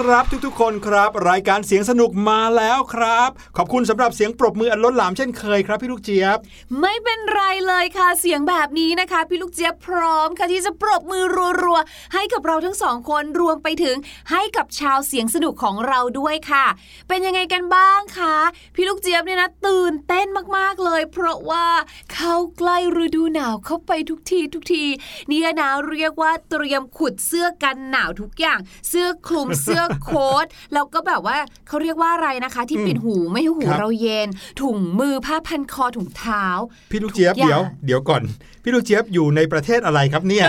ครับทุกๆ คนครับ รายการเสียงสนุกมาแล้วครับ ขอบคุณสำหรับเสียงปรบมืออันล้นหลามเช่นเคยครับพี่ลูกเจี๊ยบ ไม่เป็นไรเลยค่ะเสียงแบบนี้นะคะ พี่ลูกเจี๊ยบพร้อมค่ะที่จะปรบมือรัวๆให้กับเราทั้งสองคนรวมไปถึงให้กับชาวเสียงสนุกของเราด้วยค่ะ เป็นยังไงกันบ้างคะพี่ลูกเจี๊ยบเนี่ยนะตื่นเต้นมากๆเลย เพราะว่าเข้าใกล้ฤดูหนาวเข้าไปทุกทีทุกทีนี่นะเรียกว่าเตรียมขุดเสื้อกันหนาวทุกอย่าง เสื้อคลุมเสื้อโค้ทแล้วก็แบบว่าเขาเรียกว่าอะไรนะคะ ที่ปิดหูไม่ให้หูครับเราเย็น ถุงมือผ้าพันคอถุงเท้า พี่ลูกเจี๊ยบทุกอย่างเดี๋ยว เดี๋ยวก่อน พี่ลูกเจี๊ยบอยู่ในประเทศอะไรครับเนี่ย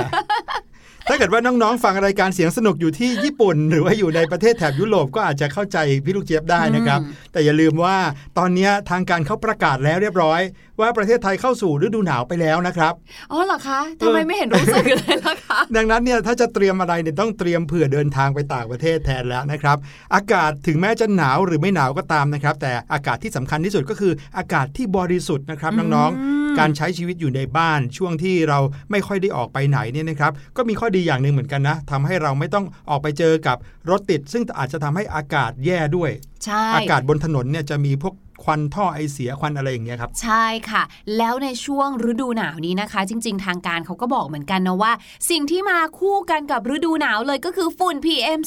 ถ้าเกิดว่าน้องๆ ฟังรายการเสียงสนุกอยู่ที่ญี่ปุ่น หรือว่าอยู่ในประเทศแถบยุโรปก็อาจจะเข้าใจพี่ลูกเจี๊ยบได้นะครับ แต่อย่าลืมว่าตอนนี้ทางการเขาประกาศแล้วเรียบร้อย ว่าประเทศไทยเข้าสู่ฤดูหนาวไปแล้วนะครับอ๋อเหรอคะทำไมไม่เห็นรู้สึกเลยล่ะคะดังนั้นเนี่ยถ้าจะเตรียมอะไรเนี่ยต้องเตรียมเผื่อเดินทางไปต่างประเทศแทนแล้วนะครับ อากาศถึงแม้จะหนาวหรือไม่หนาวก็ตามนะครับ แต่อากาศที่สำคัญที่สุดก็คืออากาศที่บริสุทธิ์นะครับน้องๆ การใช้ชีวิตอยู่ในบ้านช่วงที่เราไม่ค่อยได้ออกไปไหนเนี่ยนะครับก็มีข้อดีอย่างหนึ่งเหมือนกันนะทำให้เราไม่ต้องออกไปเจอกับรถติด ซึ่งอาจจะทำให้อากาศแย่ด้วยใช่อากาศบนถนนเนี่ยจะมีพวก ควันท่อไอเสียควันอะไรอย่างเงี้ยครับ ใช่ค่ะ แล้วในช่วงฤดูหนาวนี้นะคะ จริง ๆ ทางการเขาก็บอกเหมือนกันนะว่า สิ่งที่มาคู่กันกับฤดูหนาวเลยก็คือฝุ่น PM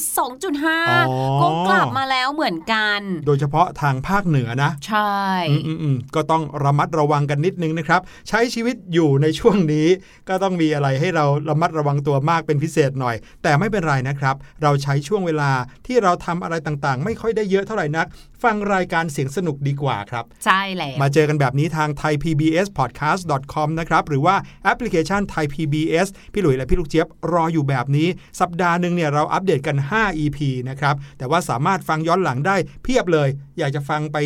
2.5 ก็กลับมาแล้วเหมือนกัน โดยเฉพาะทางภาคเหนือนะ ใช่อืมอืมอืมก็ต้องระมัดระวังกันนิดนึงนะครับ ใช้ชีวิตอยู่ในช่วงนี้ ก็ต้องมีอะไรให้เราระมัดระวังตัวมากเป็นพิเศษหน่อย แต่ไม่เป็นไรนะครับ เราใช้ช่วงเวลาที่เราทำอะไรต่างๆ ไม่ค่อยได้เยอะเท่าไหร่นัก ฟังรายการเสียงสนุกดีกว่าครับ ใช่แล้วมาเจอกันแบบนี้ทาง thaipbspodcast.com นะครับ หรือว่าแอปพลิเคชัน Thai PBS พี่หลุยและพี่ลูกเจี๊ยบรออยู่แบบนี้ สัปดาห์หนึ่งเนี่ยเราอัปเดตกัน 5 EP นะครับ แต่ว่าสามารถฟังย้อนหลังได้เพียบเลย อยากจะฟังไป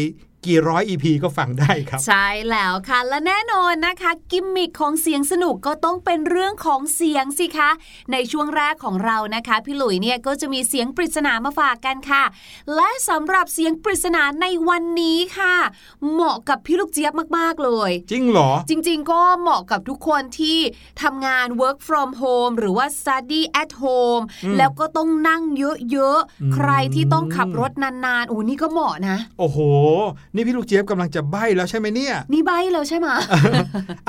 กี่ร้อย EP ก็ฟังได้ครับ ใช่แล้วค่ะ และแน่นอนนะคะ กิมมิคของเสียงสนุกก็ต้องเป็นเรื่องของเสียงสิคะ ในช่วงแรกของเรานะคะ พี่หลุยเนี่ยก็จะมีเสียงปริศนามาฝากกันค่ะ และสำหรับเสียงปริศนาในวันนี้ค่ะ เหมาะกับพี่ลูกเจี๊ยบมาก ๆ เลย จริงเหรอ จริง ๆ ก็เหมาะกับทุกคนที่ทำงาน work from home หรือว่า study at home แล้วก็ต้องนั่งเยอะๆใครที่ต้องขับรถนานๆโอ้นี่ก็เหมาะนะ โอ้โหนี่พี่ลูกเจี๊ยบกำลังจะใบ้แล้วใช่ไหมเนี่ย นี่ใบแล้วใช่ไหม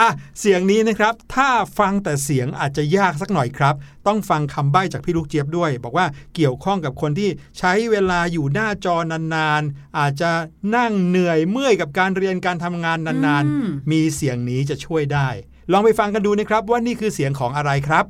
อะเสียงนี้นะครับ ถ้าฟังแต่เสียงอาจจะยากสักหน่อยครับ ต้องฟังคำใบ้จากพี่ลูกเจี๊ยบด้วย บอกว่าเกี่ยวข้องกับคนที่ใช้เวลาอยู่หน้าจอนานๆ อาจจะนั่งเหนื่อยเมื่อยกับการเรียนการทำงานนานอืมๆมีเสียงนี้จะช่วยได้ ลองไปฟังกันดูนะครับว่านี่คือเสียงของอะไรครับ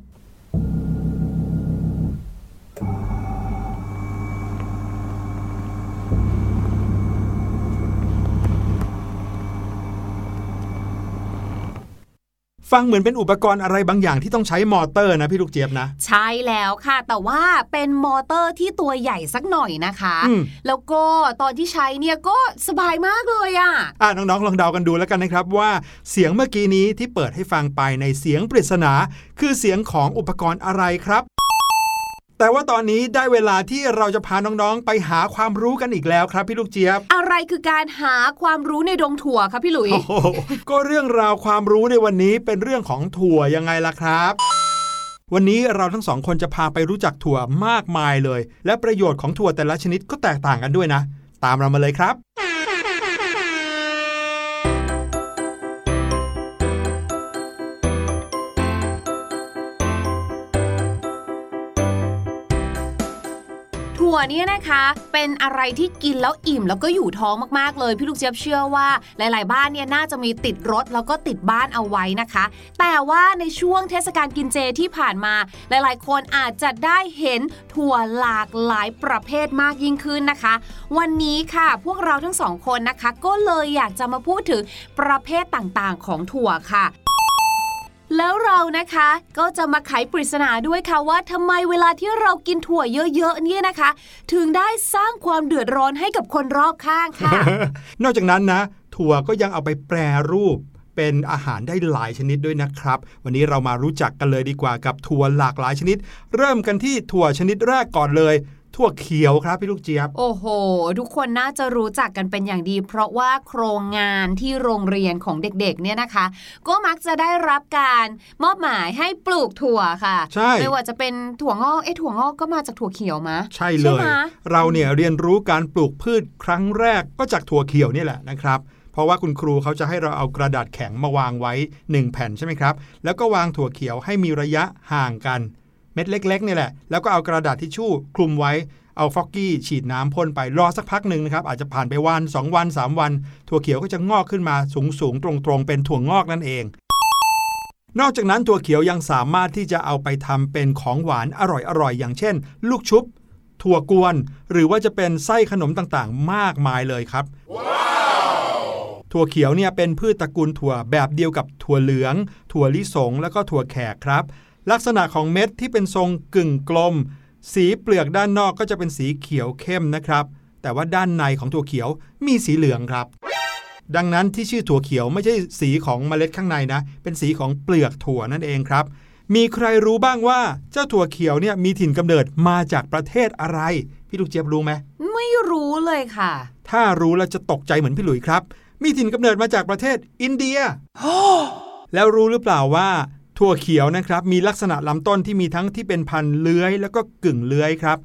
ฟังเหมือนเป็นอุปกรณ์อะไรบางอย่างที่ต้องใช้มอเตอร์นะพี่ลูกเจี๊ยบนะ ใช่แล้วค่ะ แต่ว่าเป็นมอเตอร์ที่ตัวใหญ่สักหน่อยนะคะอืมแล้วก็ตอนที่ใช้เนี่ยก็สบายมากเลยอะ่ะอะน้องๆลองเดากันดูแล้วกันนะครับว่าเสียงเมื่อกี้นี้ที่เปิดให้ฟังไปในเสียงปริศนา คือเสียงของอุปกรณ์อะไรครับ แต่ว่าตอนนี้ได้เวลาที่เราจะพาน้องๆ ไปหาความรู้กันอีกแล้วครับพี่ลูกเจี๊ยบ อะไรคือการหาความรู้ในดงถั่วคะพี่หลุยโอ้โหก็เรื่องราวความรู้ในวันนี้เป็นเรื่องของถั่วยังไงล่ะครับวันนี้เราทั้งสองคนจะพาไปรู้จักถั่วมากมายเลย และประโยชน์ของถั่วแต่ละชนิดก็แตกต่างกันด้วยนะ ตามเรามาเลยครับ เนี่ยนะคะเป็นอะไรที่กินแล้วอิ่มแล้วก็อยู่ท้องมากๆเลย พี่ลูกเจี๊ยบเชื่อว่าหลาย ๆ บ้านเนี่ยน่าจะมีติดรถแล้วก็ติดบ้านเอาไว้นะคะ แต่ว่าในช่วงเทศกาลกินเจที่ผ่านมา หลาย ๆ คนอาจจะได้เห็นถั่วหลากหลายประเภทมากยิ่งขึ้นนะคะ วันนี้ค่ะพวกเราทั้งสองคนนะคะ ก็เลยอยากจะมาพูดถึงประเภทต่างๆ ของถั่วค่ะ แล้วเรานะคะก็จะมาไขปริศนาด้วยค่ะว่าทำไมเวลาที่เรากินถั่วเยอะๆเนี่ยนะคะ ถึงได้สร้างความเดือดร้อนให้กับคนรอบข้างค่ะ นอกจากนั้นนะ ถั่วก็ยังเอาไปแปรรูปเป็นอาหารได้หลายชนิดด้วยนะครับ วันนี้เรามารู้จักกันเลยดีกว่ากับถั่วหลากหลายชนิด เริ่มกันที่ถั่วชนิดแรกก่อนเลย ถั่วเขียวครับพี่ลูกเจี๊ยบ โอ้โห ทุกคนน่าจะรู้จักกันเป็นอย่างดี เพราะว่าโครงงานที่โรงเรียนของเด็กๆเนี่ยนะคะ ก็มักจะได้รับการมอบหมายให้ปลูกถั่วค่ะใช่ไม่ว่าจะเป็นถั่วงอกเอ๊ะถั่วงอกก็มาจากถั่วเขียวมะใช่เลยไหมเราเนี่ยเรียนรู้การปลูกพืชครั้งแรกก็จากถั่วเขียวนี่แหละนะครับเพราะว่าคุณครูเขาจะให้เราเอากระดาษแข็งมาวางไว้ 1 แผ่นใช่ไหมครับ แล้วก็วางถั่วเขียวให้มีระยะห่างกัน เม็ดเล็กๆนี่แหละ แล้วก็เอากระดาษทิชชู่คลุมไว้ เอาฟอกกี้ฉีดน้ำพ่นไปรอสักพักหนึ่งนะครับ อาจจะผ่านไปวัน 2 วัน 3 วัน ถั่วเขียวก็จะงอกขึ้นมาสูงๆ ตรงๆ เป็นถั่วงอกนั่นเอง นอกจากนั้นถั่วเขียวยังสามารถที่จะเอาไปทำเป็นของหวานอร่อยๆ อย่างเช่น ลูกชุบ ถั่วกวน หรือว่าจะเป็นไส้ขนมต่างๆ มากมายเลยครับถั่วเขียวเนี่ยเป็นพืชตระกูลถั่วแบบเดียวกับถั่วเหลือง ถั่วลิสง แล้วก็ถั่วแขกครับ ลักษณะของเม็ดที่เป็นทรงกึ่งกลม สีเปลือกด้านนอกก็จะเป็นสีเขียวเข้มนะครับ แต่ว่าด้านในของถั่วเขียวมีสีเหลืองครับ ดังนั้นที่ชื่อถั่วเขียวไม่ใช่สีของเมล็ดข้างในนะ เป็นสีของเปลือกถั่วนั่นเองครับ มีใครรู้บ้างว่าเจ้าถั่วเขียวเนี่ยมีถิ่นกำเนิดมาจากประเทศอะไร พี่ลูกเจี๊ยบรู้ไหมไม่รู้เลยค่ะ ถ้ารู้แล้วจะตกใจเหมือนพี่หลุยครับ มีถิ่นกำเนิดมาจากประเทศอินเดีย แล้วรู้หรือเปล่าว่า ถั่วเขียวนะครับมีลักษณะลำต้นที่มีทั้งที่เป็นพันเลื้อย แล้วก็กึ่งเลื้อยครับ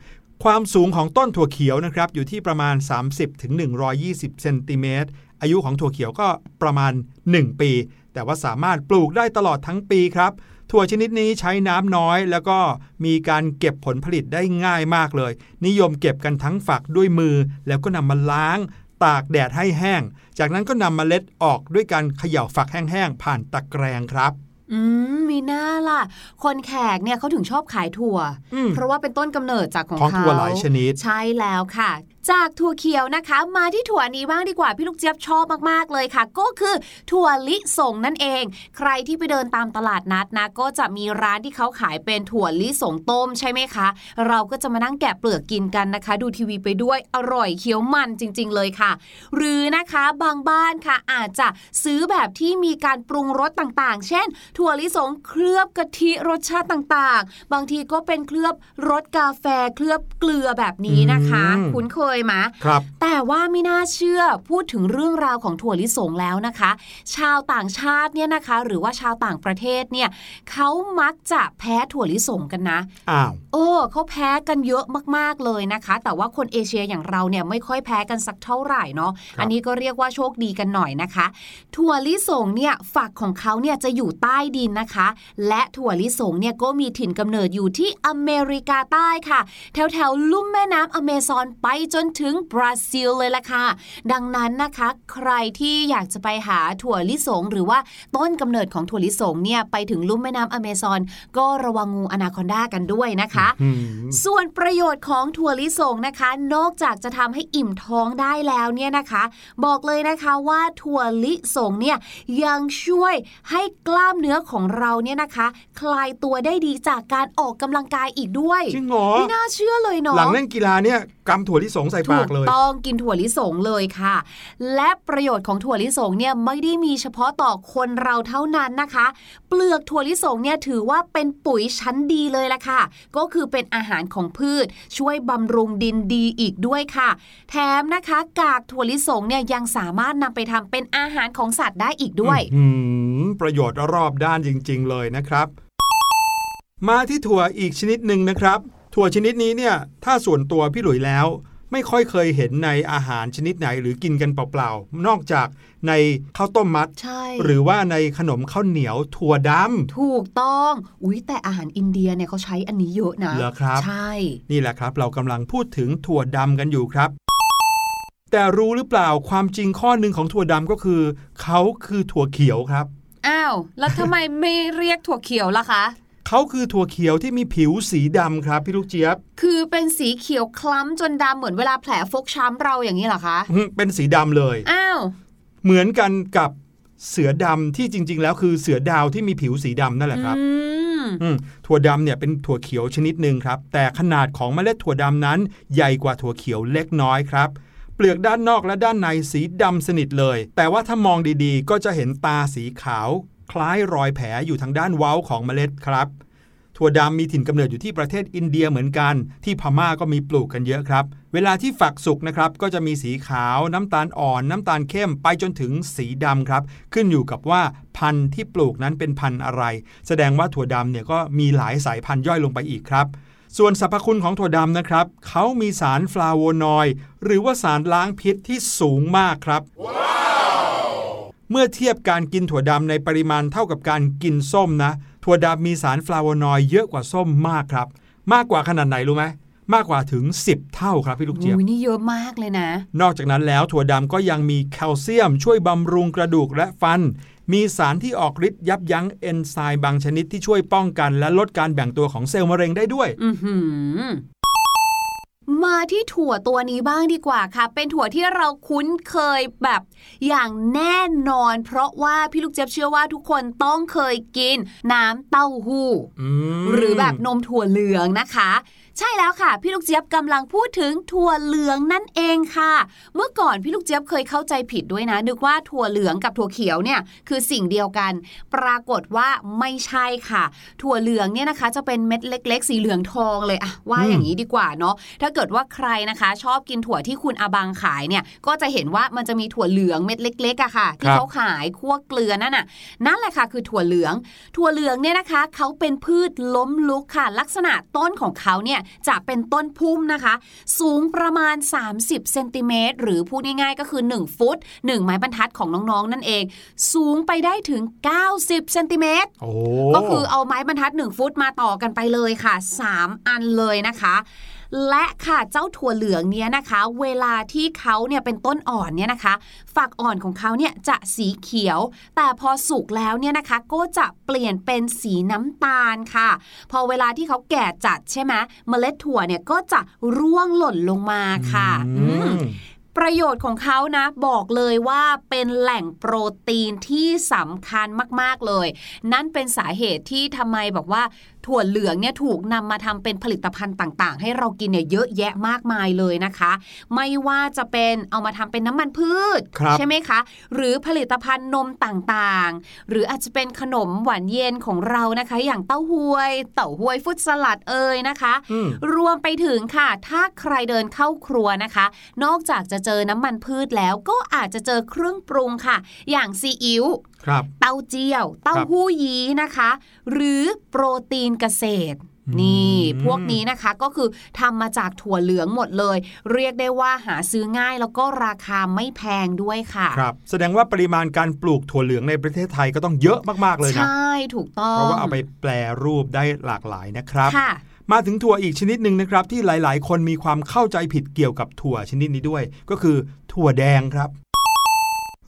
ความสูงของต้นถั่วเขียวนะครับอยู่ที่ประมาณ 30-120ถึง120เซนติเมตรอายุของถั่วเขียวก็ประมาณ 1 ปี แต่ว่าสามารถปลูกได้ตลอดทั้งปีครับ ถั่วชนิดนี้ใช้น้ำน้อย แล้วก็มีการเก็บผลผลิตได้ง่ายมากเลย นิยมเก็บกันทั้งฝักด้วยมือ แล้วก็นำมาล้าง ตากแดดให้แห้ง จากนั้นก็นำมเมล็ดออกด้วยการเขย่าฝักแห้งๆผ่านตะแกรงครับ อืมมีหน้าล่ะ คนแขกเนี่ยเขาถึงชอบขายถั่วอืมเพราะว่าเป็นต้นกำเนิดจากของของเขาถั่วหลายชนิด ใช่แล้วค่ะ จากถั่วเขียวนะคะ มาที่ถั่วนี้บ้างดีกว่าพี่ลูกเจี๊ยบชอบมากๆเลยค่ะ ก็คือถั่วลิสงนั่นเอง ใครที่ไปเดินตามตลาดนัดนะก็จะมีร้านที่เขาขายเป็นถั่วลิสงต้มใช่ไหมคะ เราก็จะมานั่งแกะเปลือกกินกันนะคะ ดูทีวีไปด้วยอร่อยเคี้ยวมันจริง ๆ เลยค่ะ หรือนะคะบางบ้านค่ะอาจจะซื้อแบบที่มีการปรุงรสต่างๆ เช่น ถั่วลิสงเคลือบกะทิรสชาติต่างๆ บางทีก็เป็นเคลือบรสกาแฟเคลือบเกลือแบบนี้นะคะอืมคุ้นเคยไหมครับ แต่ว่าไม่น่าเชื่อพูดถึงเรื่องราวของถั่วลิสงแล้วนะคะ ชาวต่างชาติเนี่ยนะคะ หรือว่าชาวต่างประเทศเนี่ยเขามักจะแพ้ถั่วลิสงกันนะอ้าวโอ้เขาแพ้กันเยอะมากๆเลยนะคะ แต่ว่าคนเอเชียอย่างเราเนี่ยไม่ค่อยแพ้กันสักเท่าไหร่เนาะครับอันนี้ก็เรียกว่าโชคดีกันหน่อยนะคะ ถั่วลิสงเนี่ยฝักของเขาเนี่ยจะอยู่ใต้ดินนะคะ และถั่วลิสงเนี่ยก็มีถิ่นกำเนิดอยู่ที่อเมริกาใต้ค่ะ แถวแถวๆลุ่มแม่น้ำอเมซอนไปจนถึงบราซิลเลยล่ะค่ะ ดังนั้นนะคะ ใครที่อยากจะไปหาถั่วลิสง หรือว่าต้นกำเนิดของถั่วลิสงเนี่ยไปถึงลุ่มแม่น้ำอเมซอน ก็ระวังงูอนาคอนดากันด้วยนะคะอืมส่วนประโยชน์ของถั่วลิสงนะคะ นอกจากจะทำให้อิ่มท้องได้แล้วเนี่ยนะคะ บอกเลยนะคะว่าถั่วลิสงเนี่ยยังช่วยให้กล้ามเนื้อของเราเนี่ยนะคะ คลายตัวได้ดีจากการออกกำลังกายอีกด้วยจริงเหรอไม่น่าเชื่อเลยเนาะหลังเล่นกีฬาเนี่ยกำถั่วที่สงใส่ถูปากกเลยต้องกินถั่วลิสงเลยค่ะ และประโยชน์ของถั่วลิสงเนี่ยไม่ได้มีเฉพาะต่อคนเราเท่านั้นนะคะ เปลือกถั่วลิสงเนี่ยถือว่าเป็นปุ๋ยชั้นดีเลยละค่ะ ก็คือเป็นอาหารของพืช ช่วยบำรุงดินดีอีกด้วยค่ะ แถมนะคะกากถั่วลิสงเนี่ยยังสามารถนำไปทำเป็นอาหารของสัตว์ได้อีกด้วยอืมประโยชน์รอบด้านจริง ๆ เลยนะครับ มาที่ถั่วอีกชนิดหนึ่งนะครับ ถั่วชนิดนี้เนี่ยถ้าส่วนตัวพี่หลุยแล้ว ไม่ค่อยเคยเห็นในอาหารชนิดไหนหรือกินกันเปล่าๆ นอกจากในข้าวต้มมัดใช่หรือว่าในขนมข้าวเหนียวถั่วดำถูกต้อง อุ๊ยแต่อาหารอินเดียเนี่ยเขาใช้อันนี้เยอะนะเหรอครับ ใช่ นี่แหละครับ เรากำลังพูดถึงถั่วดำกันอยู่ครับแต่รู้หรือเปล่าความจริงข้อหนึ่งของถั่วดำก็คือ เขาคือถั่วเขียวครับ อ้าว แล้วทำไมไม่เรียกถั่วเขียวล่ะคะ เขาคือถั่วเขียวที่มีผิวสีดำครับพี่ลูกเจี๊ยบ คือเป็นสีเขียวคล้ำจนดำเหมือนเวลาแผลฟกช้ำเราอย่างนี้เหรอคะอืมเป็นสีดำเลยอ้าวเหมือนกันกับเสือดำที่จริง ๆ แล้วคือเสือดาวที่มีผิวสีดำนั่นแหละครับอืมอืมถั่วดำเนี่ยเป็นถั่วเขียวชนิดหนึ่งครับ แต่ขนาดของเมล็ดถั่วดำนั้น ใหญ่กว่าถั่วเขียวเล็กน้อยครับ เปลือกด้านนอกและด้านในสีดำสนิทเลย แต่ว่าถ้ามองดีๆ ก็จะเห็นตาสีขาว คล้ายรอยแผลอยู่ทางด้านเว้าของเมล็ดครับถั่วดำมีถิ่นกำเนิดอยู่ที่ประเทศอินเดียเหมือนกัน ที่พม่าก็มีปลูกกันเยอะครับ เวลาที่ฝักสุกนะครับก็จะมีสีขาวน้ำตาลอ่อน น้ำตาลเข้มไปจนถึงสีดำครับ ขึ้นอยู่กับว่าพันธุ์ที่ปลูกนั้นเป็นพันธุ์อะไร แสดงว่าถั่วดำเนี่ยก็มีหลายสายพันธุ์ย่อยลงไปอีกครับ ส่วนสรรพคุณของถั่วดำนะครับเขามีสารฟลาโวนอยด์หรือว่าสารล้างพิษที่สูงมากครับ เมื่อเทียบการกินถั่วดำในปริมาณเท่ากับการกินส้มนะ ถั่วดำมีสารฟลาโวนอยด์เยอะกว่าส้มมากครับ มากกว่าขนาดไหนรู้ไหมมากกว่าถึง 10 เท่าครับพี่ลูกเจี๊ยบอุ้ยนี่เยอะมากเลยนะ นอกจากนั้นแล้วถั่วดำก็ยังมีแคลเซียม ช่วยบำรุงกระดูกและฟัน มีสารที่ออกฤทธิ์ยับยั้งเอนไซม์บางชนิดที่ช่วยป้องกัน และลดการแบ่งตัวของเซลล์มะเร็งได้ด้วยอือหือ มาที่ถั่วตัวนี้บ้างดีกว่าค่ะ เป็นถั่วที่เราคุ้นเคยแบบอย่างแน่นอน เพราะว่าพี่ลูกเจี๊ยบเชื่อว่าทุกคนต้องเคยกินน้ำเต้าหู้อืมหรือแบบนมถั่วเหลืองนะคะ ใช่แล้วค่ะ พี่ลูกเจี๊ยบกำลังพูดถึงถั่วเหลืองนั่นเองค่ะ เมื่อก่อนพี่ลูกเจี๊ยบเคยเข้าใจผิดด้วยนะ นึกว่าถั่วเหลืองกับถั่วเขียวเนี่ยคือสิ่งเดียวกัน ปรากฏว่าไม่ใช่ค่ะ ถั่วเหลืองเนี่ยนะคะ จะเป็นเม็ดเล็ก ๆ สีเหลืองทองเลยอะว่าอย่างนี้ดีกว่าเนาะถ้าเกิดว่าใครนะคะ ชอบกินถั่วที่คุณอาบังขายเนี่ยก็จะเห็นว่ามันจะมีถั่วเหลืองเม็ดเล็กๆอะค่ะ ที่เขาขายคั่วเกลือนั่นน่ะนั่นแหละค่ะคือถั่วเหลือง ถั่วเหลืองเนี่ยนะคะเขาเป็นพืชล้มลุกค่ะ ลักษณะต้นของเขาเนี่ยจะเป็นต้นพุ่มนะคะ สูงประมาณ 30เซนติเมตรหรือพูดง่ายๆก็คือ 1 ฟุต 1 ไม้บรรทัดของน้องๆ นั่นเอง สูงไปได้ถึง 90เซนติเมตรโอ้ก็คือเอาไม้บรรทัด 1 ฟุตมาต่อกันไปเลยค่ะ 3 อันเลยนะคะ และค่ะเจ้าถั่วเหลืองเนี้ยนะคะ เวลาที่เขาเนี่ยเป็นต้นอ่อนเนี่ยนะคะ ฝักอ่อนของเขาเนี่ยจะสีเขียว แต่พอสุกแล้วเนี่ยนะคะ ก็จะเปลี่ยนเป็นสีน้ำตาลค่ะ พอเวลาที่เขาแก่จัดใช่ไหมเมล็ดถั่วเนี่ยก็จะร่วงหล่นลงมาค่ะอือืมมประโยชน์ของเขานะบอกเลยว่าเป็นแหล่งโปรตีนที่สำคัญมาก ๆ เลย นั่นเป็นสาเหตุที่ทำไมบอกว่า ถั่วเหลืองเนี่ยถูกนำมาทำเป็นผลิตภัณฑ์ต่างๆ ให้เรากินเนี่ยเยอะแยะมากมายเลยนะคะ ไม่ว่าจะเป็นเอามาทำเป็นน้ำมันพืชครับใช่ไหมคะ หรือผลิตภัณฑ์นมต่างๆ หรืออาจจะเป็นขนมหวานเย็นของเรานะคะ อย่างเต้าหวย เต้าหวยฟุตสลัดเอ่ยนะคะอืมรวมไปถึงค่ะ ถ้าใครเดินเข้าครัวนะคะ นอกจากจะเจอน้ำมันพืชแล้วก็อาจจะเจอเครื่องปรุงค่ะ อย่างซีอิ๊วครับ เต้าเจี้ยว เต้าหู้ยี้นะคะ หรือโปรตีนเกษตรนี่อืมพวกนี้นะคะก็คือทำมาจากถั่วเหลืองหมดเลย เรียกได้ว่าหาซื้อง่ายแล้วก็ราคาไม่แพงด้วยค่ะครับแสดงว่าปริมาณการปลูกถั่วเหลืองในประเทศไทยก็ต้องเยอะมากๆเลยใชนะ่ถูกต้องเพราะว่าเอาไปแปลรูปได้หลากหลายนะครับค่ะมาถึงถั่วอีกชนิดหนึ่งนะครับ ที่หลาย ๆ คนมีความเข้าใจผิดเกี่ยวกับถั่วชนิดนี้ด้วย ก็คือถั่วแดงครับ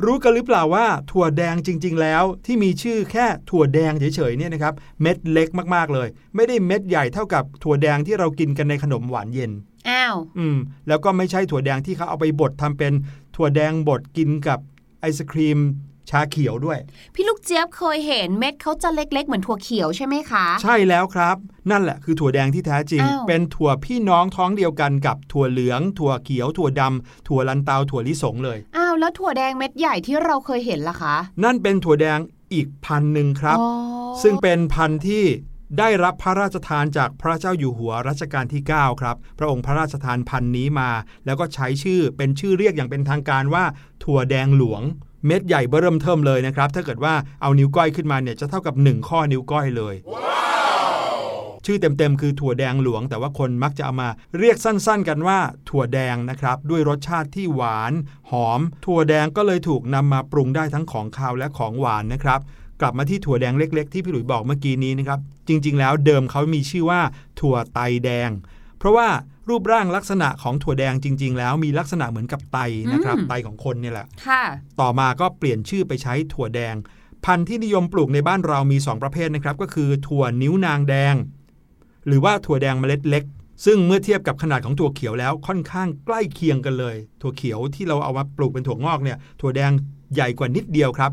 รู้กันหรือเปล่าว่าถั่วแดงจริง ๆ แล้ว ที่มีชื่อแค่ถั่วแดงเฉยๆเนี่ยนะครับเม็ดเล็กมากๆเลย ไม่ได้เม็ดใหญ่เท่ากับถั่วแดงที่เรากินกันในขนมหวานเย็นอ้าวอืมแล้วก็ไม่ใช่ถั่วแดงที่เขาเอาไปบดทำเป็นถั่วแดงบดกินกับไอศครีม ชาเขียวด้วย พี่ลูกเจี๊ยบเคยเห็นเม็ดเขาจะเล็ก ๆ เหมือนถั่วเขียวใช่ไหมคะ ใช่แล้วครับ นั่นแหละคือถั่วแดงที่แท้จริงอ้าวเป็นถั่วพี่น้องท้องเดียวกันกับถั่วเหลือง ถั่วเขียว ถั่วดำถั่วลันเตาถั่วลิสงเลยอ้าวแล้วถั่วแดงเม็ดใหญ่ที่เราเคยเห็นล่ะคะ นั่นเป็นถั่วแดงอีกพันหนึ่งครับอ๋อซึ่งเป็นพันธุ์ที่ได้รับพระราชทานจากพระเจ้าอยู่หัวรัชกาลที่ 9 ครับ พระองค์พระราชทานพันธุ์นี้มา แล้วก็ใช้ชื่อเป็นชื่อเรียกอย่างเป็นทางการว่า ถั่วแดงหลวง เม็ดใหญ่เบ้อเริ่มเทิมเลยนะครับ ถ้าเกิดว่าเอานิ้วก้อยขึ้นมาเนี่ยจะเท่ากับ 1 ข้อนิ้วก้อยเลย ชื่อเต็มๆ คือถั่วแดงหลวง แต่ว่าคนมักจะเอามาเรียกสั้นๆ กันว่าถั่วแดงนะครับ ด้วยรสชาติที่หวาน หอม ถั่วแดงก็เลยถูกนำมาปรุงได้ทั้งของคาวและของหวานนะครับกลับมาที่ถั่วแดงเล็ก ๆ ที่พี่หลุยบอกเมื่อกี้นี้นะครับ จริง ๆ แล้วเดิมเขามีชื่อว่าถั่วไตแดง เพราะว่ารูปร่างลักษณะของถั่วแดงจริง ๆ แล้วมีลักษณะเหมือนกับไตนะครับไตของคนเนี่ยแหละค่ะต่อมาก็เปลี่ยนชื่อไปใช้ถั่วแดง พันธุ์ที่นิยมปลูกในบ้านเรามี 2 ประเภทนะครับ ก็คือถั่วนิ้วนางแดง หรือว่าถั่วแดงเมล็ดเล็ก ซึ่งเมื่อเทียบกับขนาดของถั่วเขียวแล้วค่อนข้างใกล้เคียงกันเลย ถั่วเขียวที่เราเอามาปลูกเป็นถั่วงอกเนี่ยถั่วแดงใหญ่กว่านิดเดียวครับ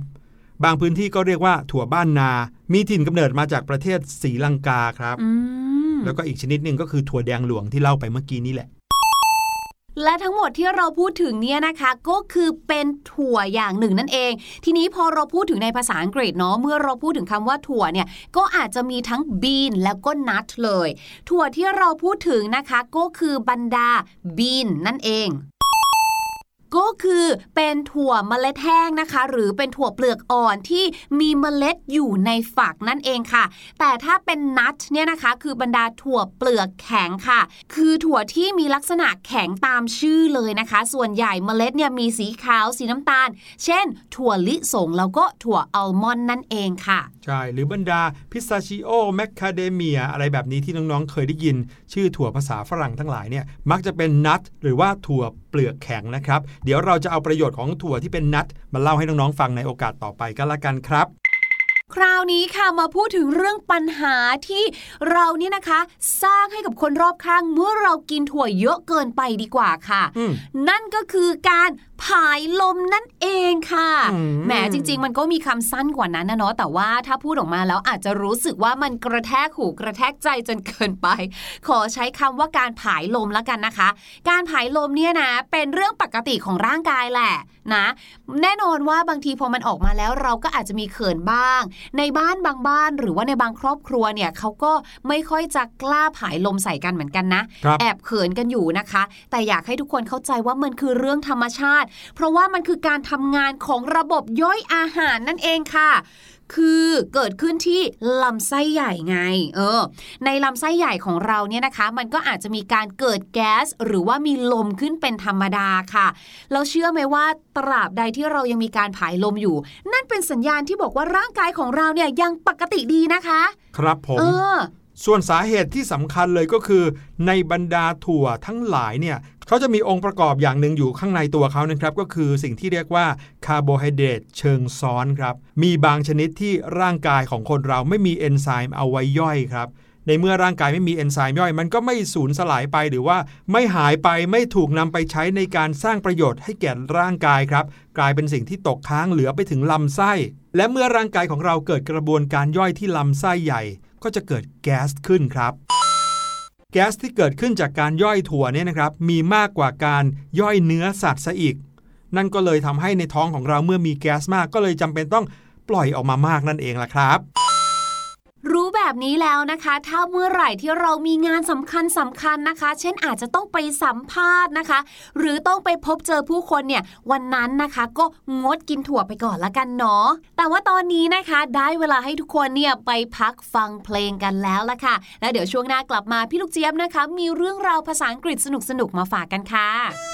บางพื้นที่ก็เรียกว่าถั่วบ้านนา มีถิ่นกำเนิดมาจากประเทศศรีลังกาครับอืม แล้วก็อีกชนิดหนึ่งก็คือถั่วแดงหลวงที่เล่าไปเมื่อกี้นี่แหละและทั้งหมดที่เราพูดถึงเนี่ยนะคะก็คือเป็นถั่วอย่างหนึ่งนั่นเอง ทีนี้พอเราพูดถึงในภาษาอังกฤษเนาะเมื่อเราพูดถึงคำว่าถั่วเนี่ยก็อาจจะมีทั้งบีนแล้วก็นัทเลย ถั่วที่เราพูดถึงนะคะก็คือบรรดาบีนนั่นเอง ก็คือเป็นถั่วเมล็ดแห้งนะคะ หรือเป็นถั่วเปลือกอ่อนที่มีเมล็ดอยู่ในฝักนั่นเองค่ะ แต่ถ้าเป็นนัทเนี่ยนะคะ คือบรรดาถั่วเปลือกแข็งค่ะ คือถั่วที่มีลักษณะแข็งตามชื่อเลยนะคะ ส่วนใหญ่เมล็ดเนี่ยมีสีขาวสีน้ำตาล เช่น ถั่วลิสงแล้วก็ถั่วอัลมอนด์นั่นเองค่ะ ใช่ หรือบรรดาพิสตาชิโอแมคคาเดเมียอะไรแบบนี้ที่น้องๆเคยได้ยิน ชื่อถั่วภาษาฝรั่งทั้งหลายเนี่ยมักจะเป็น nut หรือว่าถั่วเปลือกแข็งนะครับเดี๋ยวเราจะเอาประโยชน์ของถั่วที่เป็น nut มาเล่าให้น้องๆฟังในโอกาสต่อไปกันละกันครับคราวนี้ค่ะมาพูดถึงเรื่องปัญหาที่เรานี่นะคะ สร้างให้กับคนรอบข้างเมื่อเรากินถั่วเยอะเกินไปดีกว่าค่ะ นั่นก็คือการผายลมนั่นเองค่ะ แหมจริง ๆ มันก็มีคำสั้นกว่านั้นนะเนาะแต่ว่าถ้าพูดออกมาแล้วอาจจะรู้สึกว่ามันกระแทกหูกระแทกใจจนเกินไป ขอใช้คำว่าการผายลมแล้วกันนะคะ การผายลมเนี่ยนะ เป็นเรื่องปกติของร่างกายแหละนะ แน่นอนว่าบางทีพอมันออกมาแล้วเราก็อาจจะมีเขินบ้าง ในบ้านบางบ้านหรือว่าในบางครอบครัวเนี่ยเขาก็ไม่ค่อยจะกล้าผายลมใส่กันเหมือนกันนะ แอบเขินกันอยู่นะคะ แต่อยากให้ทุกคนเข้าใจว่ามันคือเรื่องธรรมชาติเพราะว่ามันคือการทำงานของระบบย่อยอาหารนั่นเองค่ะคือเกิดขึ้นที่ลำไส้ใหญ่ไง เออ ในลำไส้ใหญ่ของเราเนี่ยนะคะ มันก็อาจจะมีการเกิดแก๊ส หรือว่ามีลมขึ้นเป็นธรรมดาค่ะ เราเชื่อไหมว่าตราบใดที่เรายังมีการผายลมอยู่ นั่นเป็นสัญญาณที่บอกว่าร่างกายของเราเนี่ยยังปกติดีนะคะ ครับผม เออ ส่วนสาเหตุที่สำคัญเลยก็คือ ในบรรดาถั่วทั้งหลายเนี่ยเขาจะมีองค์ประกอบอย่างหนึ่งอยู่ข้างในตัวเขานะครับ ก็คือสิ่งที่เรียกว่าคาร์โบไฮเดรตเชิงซ้อนครับ มีบางชนิดที่ร่างกายของคนเราไม่มีเอนไซม์เอาไว้ย่อยครับ ในเมื่อร่างกายไม่มีเอนไซม์ย่อย มันก็ไม่สูญสลายไปหรือว่าไม่หายไปไม่ถูกนำไปใช้ในการสร้างประโยชน์ให้แก่ร่างกายครับ กลายเป็นสิ่งที่ตกค้างเหลือไปถึงลำไส้ และเมื่อร่างกายของเราเกิดกระบวนการย่อยที่ลำไส้ใหญ่ ก็จะเกิดแก๊สขึ้นครับแก๊สที่เกิดขึ้นจากการย่อยถั่วเนี่ยนะครับมีมากกว่าการย่อยเนื้อสัตว์ซะอีก นั่นก็เลยทำให้ในท้องของเราเมื่อมีแก๊สมากก็เลยจำเป็นต้องปล่อยออกมามากนั่นเองล่ะครับ รู้แบบนี้แล้วนะคะ ถ้าเมื่อไหร่ที่เรามีงานสำคัญสำคัญนะคะ เช่นอาจจะต้องไปสัมภาษณ์นะคะ หรือต้องไปพบเจอผู้คนเนี่ยวันนั้นนะคะก็งดกินถั่วไปก่อนละกันเนาะแต่ว่าตอนนี้นะคะได้เวลาให้ทุกคนเนี่ยไปพักฟังเพลงกันแล้วละค่ะ แล้วเดี๋ยวช่วงหน้ากลับมาพี่ลูกเจี๊ยบนะคะ มีเรื่องราวภาษาอังกฤษสนุกๆมาฝากกันค่ะ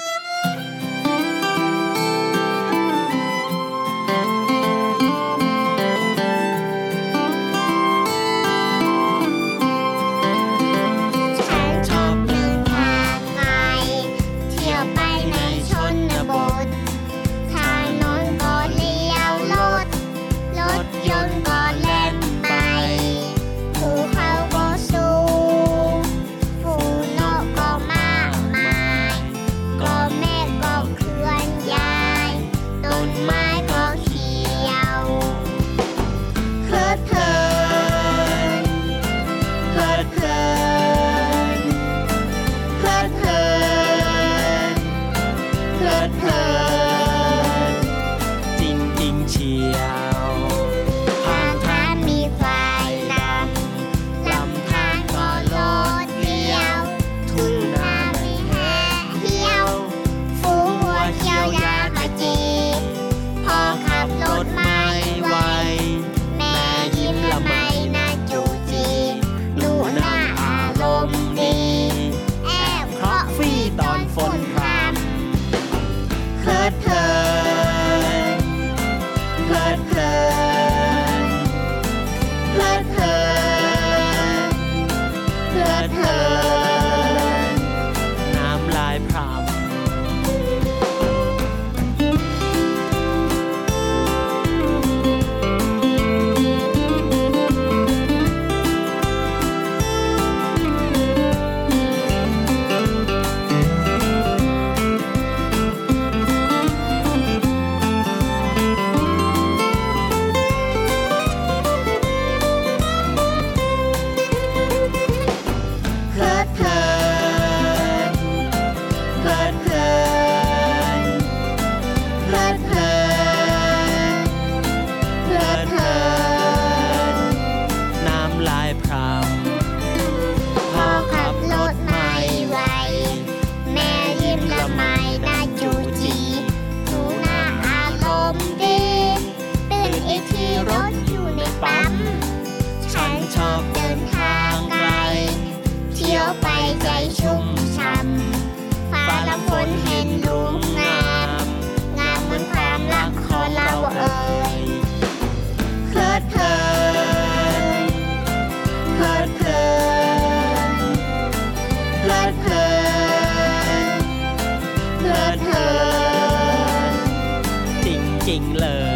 จริงเลย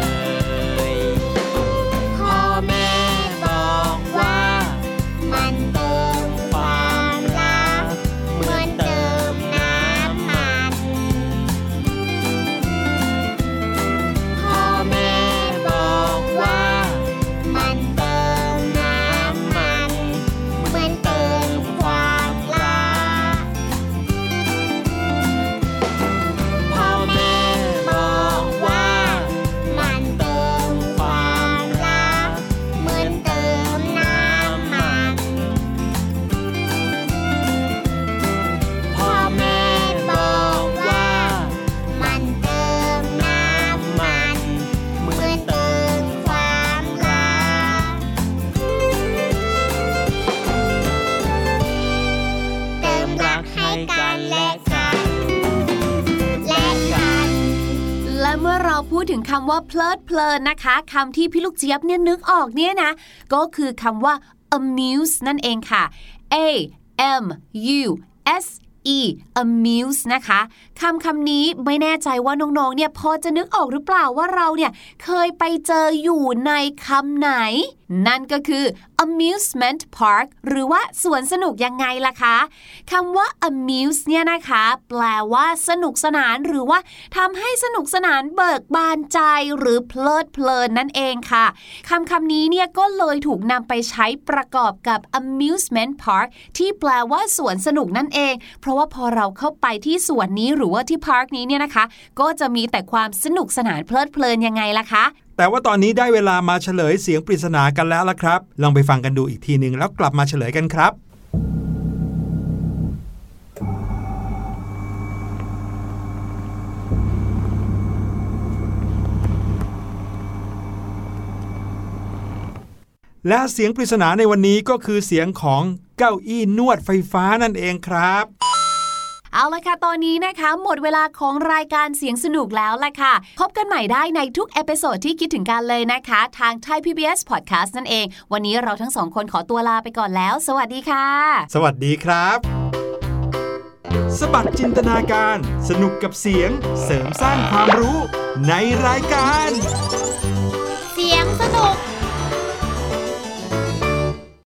ถึงคำว่าเพลิดเพลินนะคะคำที่พี่ลูกเจี๊ยบเนี่ยนึกออกเนี่ยนะ ก็คือคำว่า amuse นั่นเองค่ะ a m u s e amuse นะคะคำคำนี้ไม่แน่ใจว่าน้องๆเนี่ยพอจะนึกออกหรือเปล่าว่าเราเนี่ยเคยไปเจออยู่ในคำไหนนั่นก็คือ amusement park หรือว่าสวนสนุกยังไงล่ะคะคำว่า amuse เนี่ยนะคะ แปลว่าสนุกสนานหรือว่าทำให้สนุกสนานเบิกบานใจหรือเพลิดเพลินนั่นเองค่ะคำคำนี้เนี่ยก็เลยถูกนำไปใช้ประกอบกับ amusement park ที่แปลว่าสวนสนุกนั่นเอง เพราะว่าพอเราเข้าไปที่สวนนี้หรือว่าที่พาร์คนี้เนี่ยนะคะ ก็จะมีแต่ความสนุกสนานเพลิดเพลินยังไงล่ะคะ แต่ว่าตอนนี้ได้เวลามาเฉลยเสียงปริศนากันแล้วละครับ ลองไปฟังกันดูอีกทีหนึ่งแล้วกลับมาเฉลยกันครับ และเสียงปริศนาในวันนี้ก็คือเสียงของเก้าอี้นวดไฟฟ้านั่นเองครับ เอาละค่ะ ตอนนี้นะคะ หมดเวลาของรายการเสียงสนุกแล้วละค่ะ พบกันใหม่ได้ในทุก episode ที่คิดถึงกันเลยนะคะ ทาง Thai PBS Podcast นั่นเอง วันนี้เราทั้งสองคนขอตัวลาไปก่อนแล้ว สวัสดีค่ะ สวัสดีครับ สะบัดจินตนาการ สนุกกับเสียง เสริมสร้างความรู้ในรายการ